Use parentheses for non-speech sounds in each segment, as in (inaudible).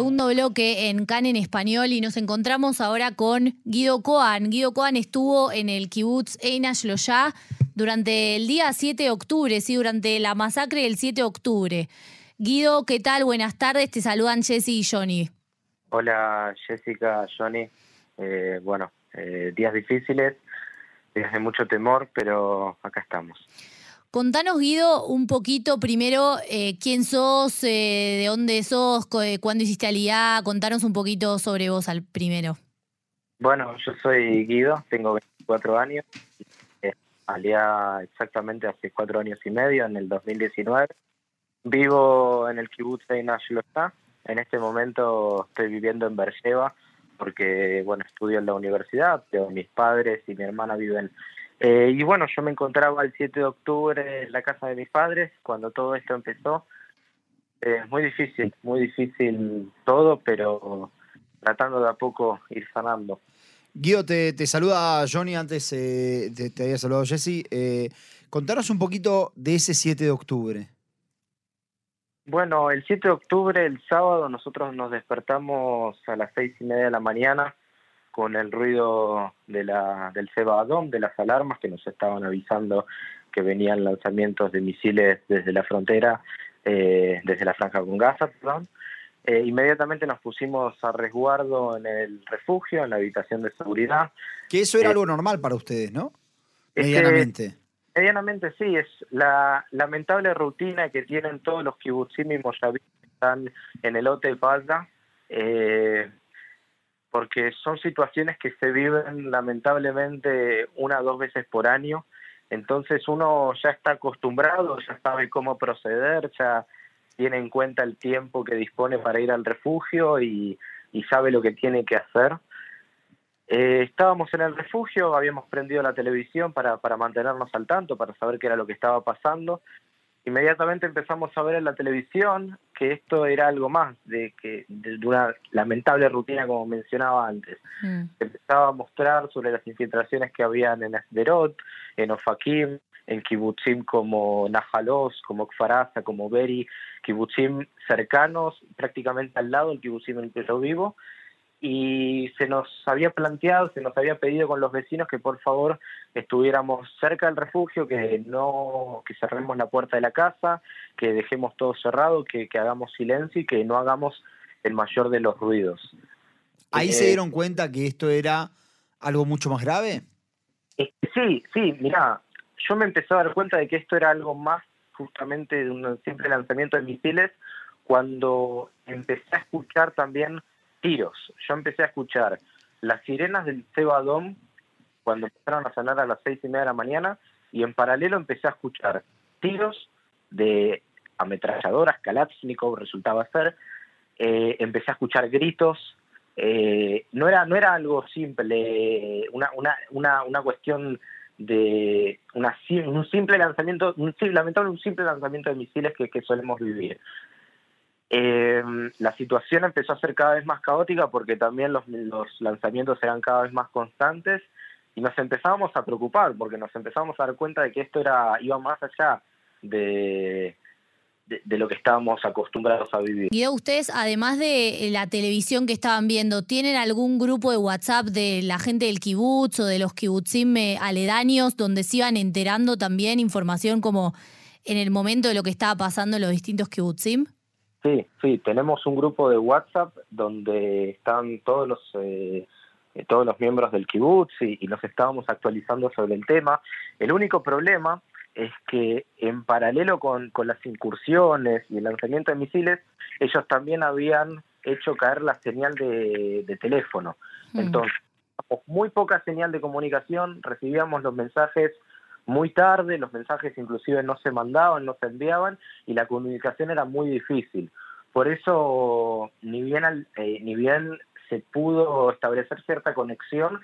segundo bloque en CAN en español y nos encontramos ahora con Guido Coan. Guido Coan estuvo en el kibbutz Einash Loya durante el día 7 de octubre, sí, durante la masacre del 7 de octubre. Guido, ¿qué tal? Buenas tardes, te saludan Jesse y Johnny. Hola Jessica, Johnny. Eh, bueno, eh, días difíciles, días de mucho temor, pero acá estamos. Contanos, Guido, un poquito primero eh, quién sos, eh, de dónde sos, eh, cuándo hiciste Aliá, contanos un poquito sobre vos al primero. Bueno, yo soy Guido, tengo 24 años, Aliá exactamente hace cuatro años y medio, en el 2019. Vivo en el kibbutz de Nashlosta. En este momento estoy viviendo en Beersheba porque, bueno, estudio en la universidad, mis padres y mi hermana viven eh, y bueno, yo me encontraba el 7 de octubre en la casa de mis padres cuando todo esto empezó. Es muy difícil, muy difícil todo, pero tratando de a poco ir sanando. Guido, te, saluda Johnny, antes eh, te, había saludado Jesse. Eh, contanos un poquito de ese 7 de octubre. Bueno, el 7 de octubre, el sábado, nosotros nos despertamos a las seis y media de la mañana con el ruido de la, del Cebadón, de las alarmas que nos estaban avisando que venían lanzamientos de misiles desde la frontera, eh, desde la franja con Gaza, perdón. Eh, inmediatamente nos pusimos a resguardo en el refugio, en la habitación de seguridad. Que eso era eh, algo normal para ustedes, ¿no? Medianamente. medianamente sí, es la lamentable rutina que tienen todos los kibutzim y que están en el Hotel Palda. Eh, porque son situaciones que se viven lamentablemente una o dos veces por año, entonces uno ya está acostumbrado, ya sabe cómo proceder, ya tiene en cuenta el tiempo que dispone para ir al refugio y, sabe lo que tiene que hacer. Eh, estábamos en el refugio, habíamos prendido la televisión para, para mantenernos al tanto, para saber qué era lo que estaba pasando, inmediatamente empezamos a ver en la televisión que esto era algo más de que de una lamentable rutina como mencionaba antes. Mm. Empezaba a mostrar sobre las infiltraciones que habían en Asderot, en Ofakim, en kibutzim como Najalos, como Kfaraza, como Beri, kibutzim cercanos, prácticamente al lado del kibutzim en el que yo vivo, y se nos había planteado, se nos había pedido con los vecinos que por favor estuviéramos cerca del refugio, que no, que cerremos la puerta de la casa, que dejemos todo cerrado, que, hagamos silencio y que no hagamos el mayor de los ruidos. ¿Ahí se eh, dieron cuenta que esto era algo mucho más grave? sí, sí, mira, yo me empecé a dar cuenta de que esto era algo más justamente de un simple lanzamiento de misiles cuando empecé a escuchar también tiros. Yo empecé a escuchar las sirenas del Cebadón cuando empezaron a sonar a las seis y media de la mañana y en paralelo empecé a escuchar tiros de ametralladoras, Kalashnikov resultaba ser, eh, empecé a escuchar gritos, eh, no, era, no era algo simple, una, una, una, una cuestión de una, un simple lanzamiento, un, un simple lanzamiento de misiles que solemos vivir. Eh, la situación empezó a ser cada vez más caótica porque también los, lanzamientos eran cada vez más constantes y nos empezábamos a preocupar porque nos empezamos a dar cuenta de que esto era iba más allá de, de, lo que estábamos acostumbrados a vivir. Y ustedes, además de la televisión que estaban viendo, ¿tienen algún grupo de WhatsApp de la gente del kibutz o de los kibutzim eh, aledaños donde se iban enterando también información como en el momento de lo que estaba pasando en los distintos kibutzim? Sí, sí, tenemos un grupo de WhatsApp donde están todos los eh, todos los miembros del kibutz y, y, nos estábamos actualizando sobre el tema. El único problema es que en paralelo con, con las incursiones y el lanzamiento de misiles, ellos también habían hecho caer la señal de, de teléfono. Mm. Entonces, muy poca señal de comunicación, recibíamos los mensajes muy tarde, los mensajes inclusive no se mandaban, no se enviaban y la comunicación era muy difícil. Por eso, ni bien, eh, ni bien se pudo establecer cierta conexión,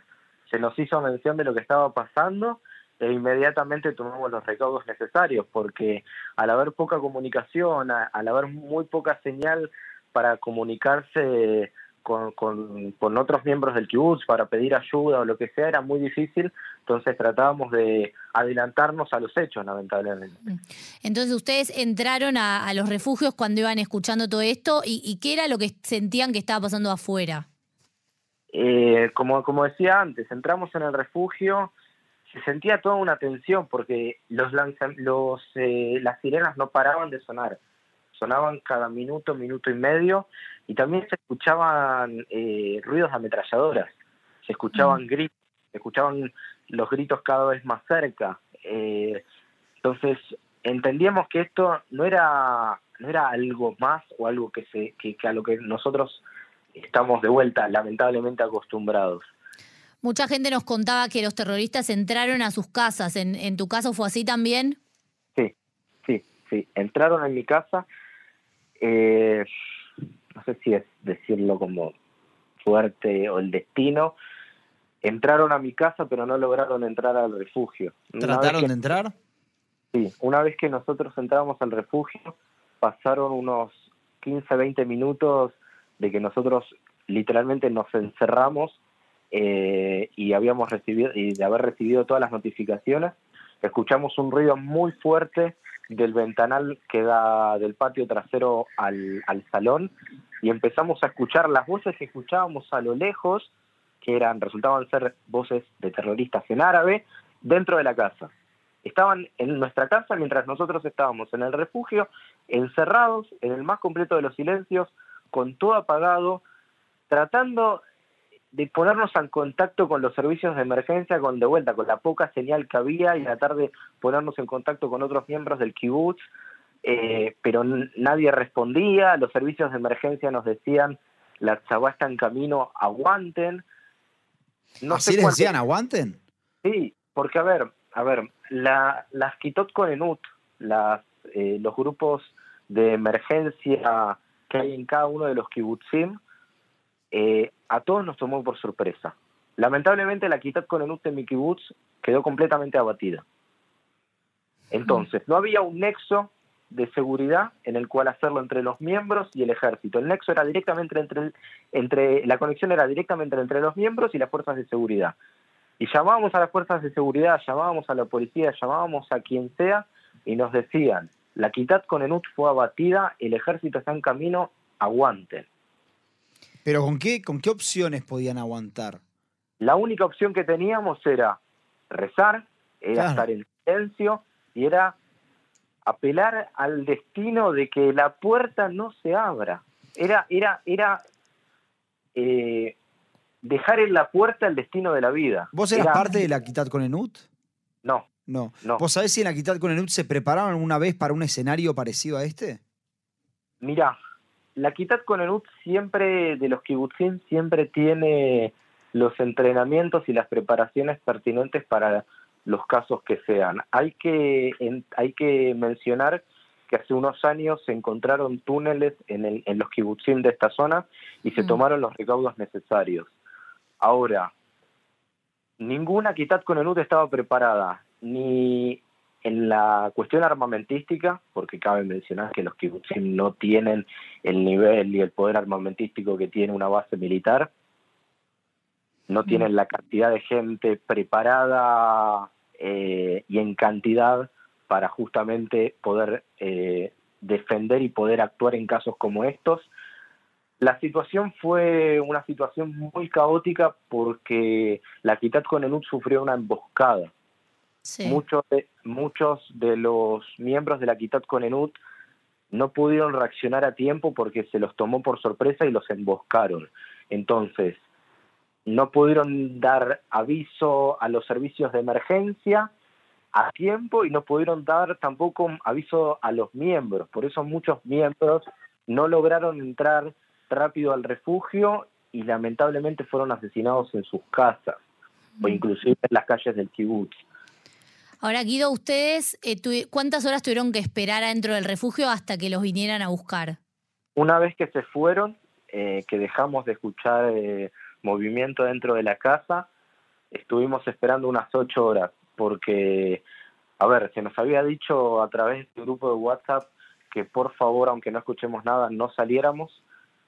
se nos hizo mención de lo que estaba pasando e inmediatamente tomamos los recaudos necesarios, porque al haber poca comunicación, al haber muy poca señal para comunicarse con, con, otros miembros del kibutz para pedir ayuda o lo que sea era muy difícil, entonces tratábamos de adelantarnos a los hechos, lamentablemente. Mm. Entonces ustedes entraron a, los refugios cuando iban escuchando todo esto y, qué era lo que sentían que estaba pasando afuera. Eh, como, como decía antes, entramos en el refugio, se sentía toda una tensión porque los, los eh, las sirenas no paraban de sonar sonaban cada minuto, minuto y medio, y también se escuchaban eh, ruidos de ametralladoras, se escuchaban mm. gritos, se escuchaban los gritos cada vez más cerca. Eh, entonces entendíamos que esto no era no era algo más o algo que se que, a lo que nosotros estamos de vuelta lamentablemente acostumbrados. Mucha gente nos contaba que los terroristas entraron a sus casas. ¿En, en tu caso fue así también? Sí, sí, sí. Entraron en mi casa eh, no sé si es decirlo como suerte o el destino, entraron a mi casa pero no lograron entrar al refugio. ¿Trataron de entrar? Sí, una vez que nosotros entramos al refugio, pasaron unos 15, 20 minutos de que nosotros literalmente nos encerramos eh, y habíamos recibido y de haber recibido todas las notificaciones, escuchamos un ruido muy fuerte del ventanal que da del patio trasero al, salón y empezamos a escuchar las voces que escuchábamos a lo lejos, que eran, resultaban ser voces de terroristas en árabe, dentro de la casa. Estaban en nuestra casa mientras nosotros estábamos en el refugio, encerrados, en el más completo de los silencios, con todo apagado, tratando de ponernos en contacto con los servicios de emergencia, con de vuelta, con la poca señal que había y tratar de ponernos en contacto con otros miembros del kibutz, eh, pero nadie respondía, los servicios de emergencia nos decían, la chabá está en camino, aguanten. No ¿Así les decían aguanten? Sí, porque a ver, a ver, la, las Kitot Konenut, las, eh, los grupos de emergencia que hay en cada uno de los kibutzim, eh, a todos nos tomó por sorpresa. Lamentablemente la Kitat con el de mi quedó completamente abatida. Entonces, no había un nexo de seguridad en el cual hacerlo entre los miembros y el ejército. El nexo era directamente entre, la conexión era directamente entre los miembros y las fuerzas de seguridad. Y llamábamos a las fuerzas de seguridad, llamábamos a la policía, llamábamos a quien sea y nos decían, la Kitat con Enut fue abatida, el ejército está en camino, aguanten. Pero ¿con qué, con qué opciones podían aguantar? La única opción que teníamos era rezar, era estar en silencio y era apelar al destino de que la puerta no se abra. Era, era, era eh, dejar en la puerta el destino de la vida. ¿Vos eras parte de la Quitat con Enut? No. No. no. ¿Vos sabés si en la Quitat con Enut se prepararon alguna vez para un escenario parecido a este? Mirá, la Kitat Konenut siempre, de los kibutzim, siempre tiene los entrenamientos y las preparaciones pertinentes para los casos que sean. Hay que, hay que mencionar que hace unos años se encontraron túneles en, el, en los kibutzim de esta zona y se mm. tomaron los recaudos necesarios. Ahora, ninguna Kitat Konenut estaba preparada, ni en la cuestión armamentística, porque cabe mencionar que los kibbutzim no tienen el nivel y el poder armamentístico que tiene una base militar, no mm. tienen la cantidad de gente preparada eh, y en cantidad para justamente poder eh, defender y poder actuar en casos como estos. La situación fue una situación muy caótica porque la Kitat Konenut sufrió una emboscada Muchos, de, muchos de los miembros de la Kitat Konenut no pudieron reaccionar a tiempo porque se los tomó por sorpresa y los emboscaron. Entonces, no pudieron dar aviso a los servicios de emergencia a tiempo y no pudieron dar tampoco aviso a los miembros. Por eso muchos miembros no lograron entrar rápido al refugio y lamentablemente fueron asesinados en sus casas o inclusive en las calles del kibutz. Ahora, Guido, ¿ustedes eh, cuántas horas tuvieron que esperar adentro del refugio hasta que los vinieran a buscar? Una vez que se fueron, eh, que dejamos de escuchar eh, movimiento dentro de la casa, estuvimos esperando unas ocho horas, porque, a ver, se nos había dicho a través del grupo de WhatsApp que por favor, aunque no escuchemos nada, no saliéramos,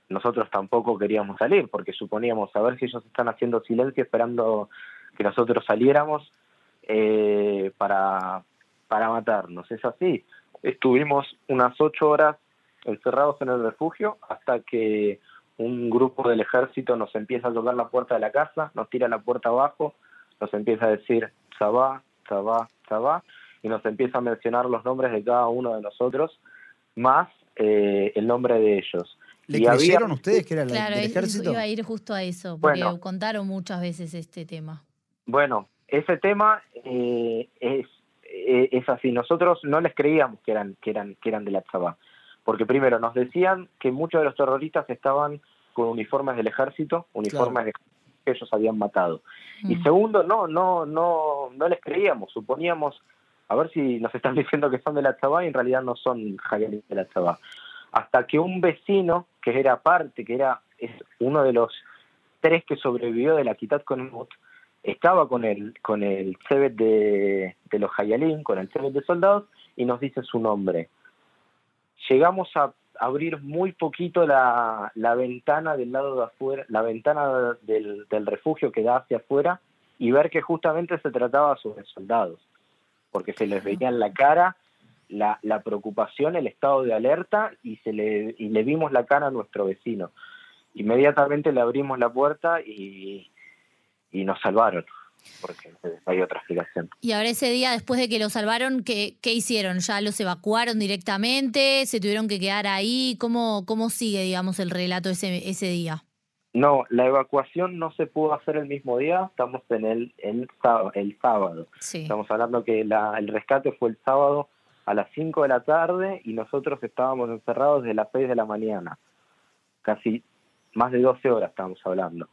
nosotros tampoco queríamos salir, porque suponíamos a ver si ellos están haciendo silencio esperando que nosotros saliéramos eh, para, para matarnos. Es así. Estuvimos unas ocho horas encerrados en el refugio hasta que un grupo del ejército nos empieza a tocar la puerta de la casa, nos tira la puerta abajo, nos empieza a decir Sabá, Sabá, Sabá, y nos empieza a mencionar los nombres de cada uno de nosotros, más eh, el nombre de ellos. ¿Le Y creyeron había- ustedes que era la- Claro, del ejército? iba a ir justo a eso, porque Bueno. contaron muchas veces este tema. Bueno, ese tema eh, es, eh, es así. Nosotros no les creíamos que eran, que eran, que eran de la Tzabá. Porque primero nos decían que muchos de los terroristas estaban con uniformes del ejército, uniformes de que ellos habían matado. Y Mm. segundo, no, no, no, no les creíamos. Suponíamos, a ver si nos están (laughs) diciendo que son de la Tzabá y en realidad no son jaguelis de la Tzabá. Hasta que un vecino, que era parte, que era es uno de los tres que sobrevivió de la Kitat Konmut, estaba con el con el Cebet de, los Hayalim, con el Cebet de soldados, y nos dice su nombre. Llegamos a abrir muy poquito la, la ventana del lado de afuera, la ventana del, del refugio que da hacia afuera, y ver que justamente se trataba sobre soldados, porque se les veía en la cara la, la preocupación, el estado de alerta, y, se le, y le vimos la cara a nuestro vecino. Inmediatamente le abrimos la puerta y, y nos salvaron, porque no hay otra explicación. Y ahora ese día, después de que lo salvaron, ¿qué, qué hicieron? ¿Ya los evacuaron directamente? ¿Se tuvieron que quedar ahí? ¿Cómo, cómo sigue, digamos, el relato ese, ese día? No, la evacuación no se pudo hacer el mismo día, estamos en el, el, sá- el sábado. Sí. Estamos hablando que la- el rescate fue el sábado a las 5 de la tarde y nosotros estábamos encerrados desde las 6 de la mañana. Casi más de 12 horas estábamos hablando.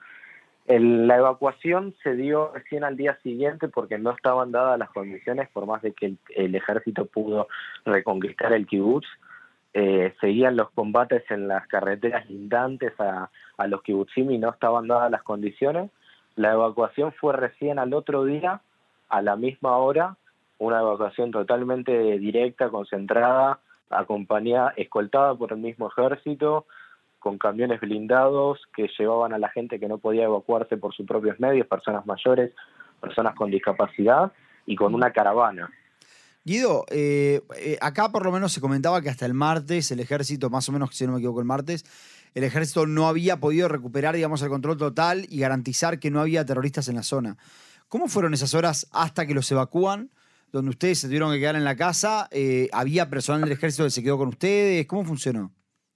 El- la evacuación se dio recién al día siguiente porque no estaban dadas las condiciones, por más de que el, ejército pudo reconquistar el kibutz. eh, seguían los combates en las carreteras lindantes a, a los kibutzim y no estaban dadas las condiciones. La evacuación fue recién al otro día, a la misma hora, una evacuación totalmente directa, concentrada, acompañada, escoltada por el mismo ejército, con camiones blindados que llevaban a la gente que no podía evacuarse por sus propios medios, personas mayores, personas con discapacidad, y con una caravana. Guido, eh, eh, acá por lo menos se comentaba que hasta el martes el ejército, más o menos, si no me equivoco, el martes, el ejército no había podido recuperar, digamos, el control total y garantizar que no había terroristas en la zona. ¿Cómo fueron esas horas hasta que los evacúan, donde ustedes se tuvieron que quedar en la casa? Eh, ¿Había personal del ejército que se quedó con ustedes? ¿Cómo funcionó?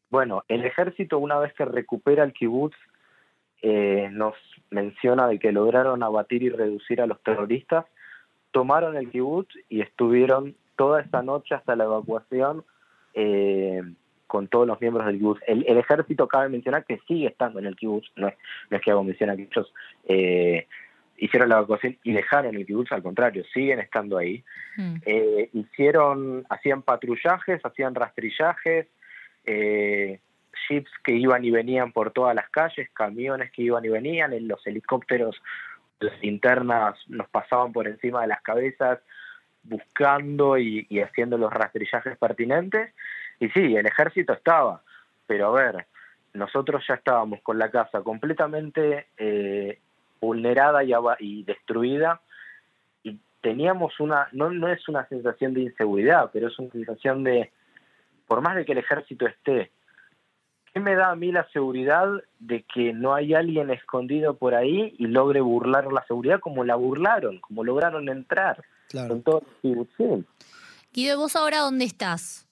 Bueno, el ejército una vez que recupera el kibutz eh, nos menciona de que lograron abatir y reducir a los terroristas, tomaron el kibutz y estuvieron toda esta noche hasta la evacuación eh, con todos los miembros del kibutz. El, el ejército cabe mencionar que sigue estando en el kibutz, no es, no es que hago mención a que ellos eh, hicieron la evacuación y dejaron el kibutz, al contrario, siguen estando ahí. Mm. Eh, hicieron, hacían patrullajes, hacían rastrillajes, eh, que iban y venían por todas las calles, camiones que iban y venían, en los helicópteros, las linternas nos pasaban por encima de las cabezas, buscando y, haciendo los rastrillajes pertinentes. Y sí, el ejército estaba, pero a ver, nosotros ya estábamos con la casa completamente eh, vulnerada y destruida y teníamos una, no, no es una sensación de inseguridad, pero es una sensación de, por más de que el ejército esté, ¿qué me da a mí la seguridad de que no hay alguien escondido por ahí y logre burlar la seguridad como la burlaron, como lograron entrar Claro. con los kibutzim? Guido, ¿vos ahora dónde estás?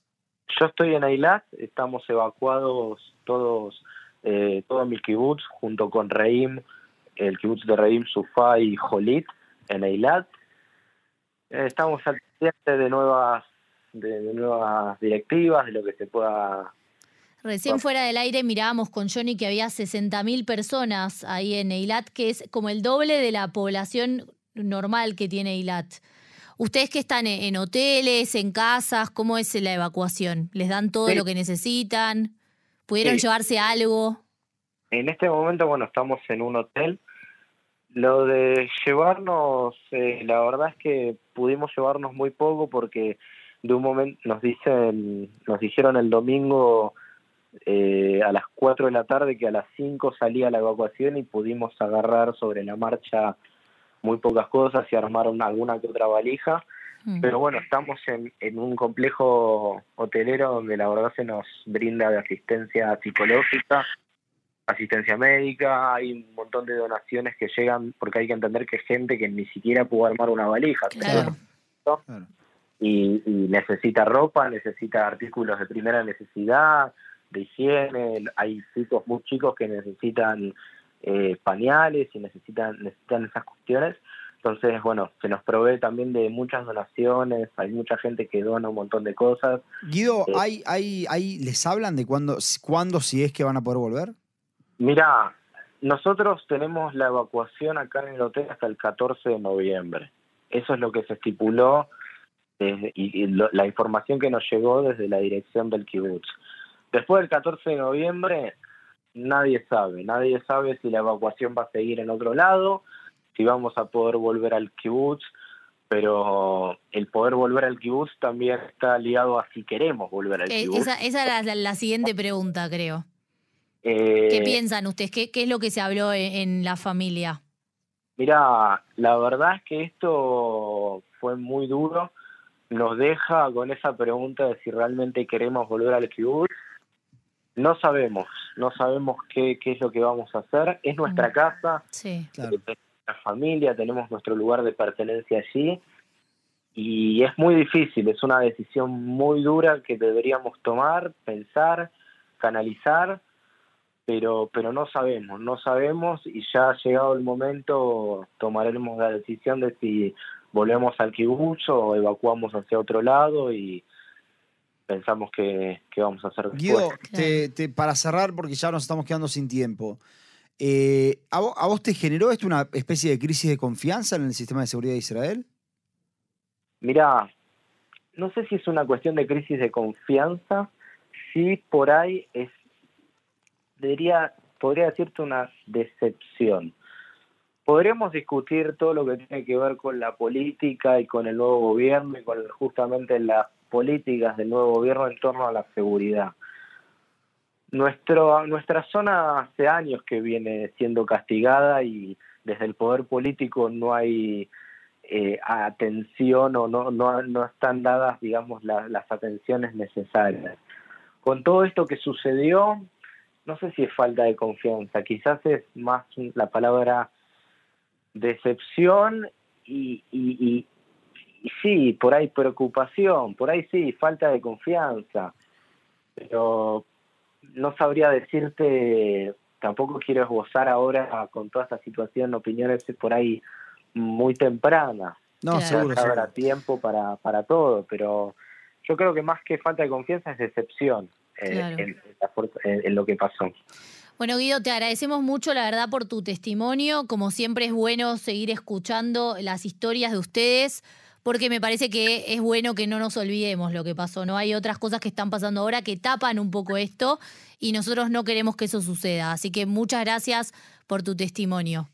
Yo estoy en Eilat, estamos evacuados todos, eh, todo mi kibutz, junto con Reim, el kibutz de Reim, Sufá y Jolit, en Eilat. Eh, estamos al pendiente de nuevas, de, de nuevas directivas, de lo que se pueda... Recién fuera del aire mirábamos con Johnny que había 60.000 personas ahí en Eilat, que es como el doble de la población normal que tiene Eilat. ¿Ustedes que están en en hoteles, en casas? ¿Cómo es la evacuación? ¿Les dan todo Sí. lo que necesitan? ¿Pudieron Sí. llevarse algo? En este momento, bueno, estamos en un hotel. Lo de llevarnos, eh, la verdad es que pudimos llevarnos muy poco porque de un momento nos dicen, nos dijeron el domingo eh, a las 4 de la tarde que a las 5 salía la evacuación y pudimos agarrar sobre la marcha muy pocas cosas y armar alguna que otra valija. Mm. Pero bueno, estamos en, en un complejo hotelero donde la verdad se nos brinda de asistencia psicológica, asistencia médica, hay un montón de donaciones que llegan porque hay que entender que hay gente que ni siquiera pudo armar una valija. Y, necesita ropa, necesita artículos de primera necesidad, de higiene, hay chicos muy chicos que necesitan eh, pañales y necesitan, necesitan esas cuestiones. Entonces, bueno, se nos provee también de muchas donaciones, hay mucha gente que dona un montón de cosas. Guido, eh, ¿hay, hay, hay, ¿les hablan de cuándo, cuándo, si es que van a poder volver? Mira, nosotros tenemos la evacuación acá en el hotel hasta el 14 de noviembre. Eso es lo que se estipuló y, la información que nos llegó desde la dirección del kibutz. Después del 14 de noviembre, nadie sabe. Nadie sabe si la evacuación va a seguir en otro lado, si vamos a poder volver al kibutz, pero el poder volver al kibutz también está ligado a si queremos volver al eh, kibutz. Esa, esa es la, siguiente pregunta, creo. ¿Qué eh, piensan ustedes? ¿Qué, ¿Qué, es lo que se habló en la familia? Mira, la verdad es que esto fue muy duro. Nos deja con esa pregunta de si realmente queremos volver al kibutz no sabemos, no sabemos qué, qué es lo que vamos a hacer. Es nuestra mm. casa, sí, claro. nuestra familia, tenemos nuestro lugar de pertenencia allí y es muy difícil, es una decisión muy dura que deberíamos tomar, pensar, canalizar, pero, pero no sabemos, no sabemos y ya ha llegado el momento tomaremos la decisión de si volvemos al kibutz o evacuamos hacia otro lado y pensamos que, vamos a hacer Guido, para cerrar, porque ya nos estamos quedando sin tiempo, eh, ¿a, vos, te generó esto una especie de crisis de confianza en el sistema de seguridad de Israel? Mira, no sé si es una cuestión de crisis de confianza, sí por ahí es, diría, podría decirte una decepción. Podríamos discutir todo lo que tiene que ver con la política y con el nuevo gobierno y con justamente la políticas del nuevo gobierno en torno a la seguridad. Nuestro, nuestra zona hace años que viene siendo castigada y desde el poder político no hay eh, atención o no, no, no, están dadas, digamos, las atenciones necesarias. Con todo esto que sucedió, no sé si es falta de confianza, quizás es más la palabra decepción y, sí, por ahí preocupación, por ahí sí, falta de confianza, pero no sabría decirte, tampoco quiero esbozar ahora con toda esta situación opiniones por ahí muy tempranas. No, seguro, Habrá tiempo para, para todo, pero yo creo que más que falta de confianza es decepción eh, en lo que pasó. Bueno, Guido, te agradecemos mucho, la verdad, por tu testimonio. Como siempre es bueno seguir escuchando las historias de ustedes porque me parece que es bueno que no nos olvidemos lo que pasó, ¿no? Hay otras cosas que están pasando ahora que tapan un poco esto y nosotros no queremos que eso suceda. Así que muchas gracias por tu testimonio.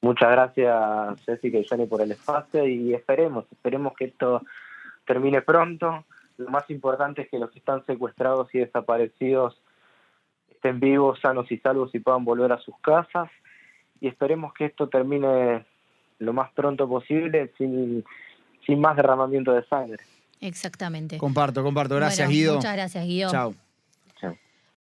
Muchas gracias, Jessica y Johnny, por el espacio y esperemos, esperemos que esto termine pronto. Lo más importante es que los que están secuestrados y desaparecidos estén vivos, sanos y salvos y puedan volver a sus casas. Y esperemos que esto termine lo más pronto posible sin sin más derramamiento de sangre. Exactamente. Comparto, comparto. Gracias, Guido. Muchas gracias, Guido. Chao.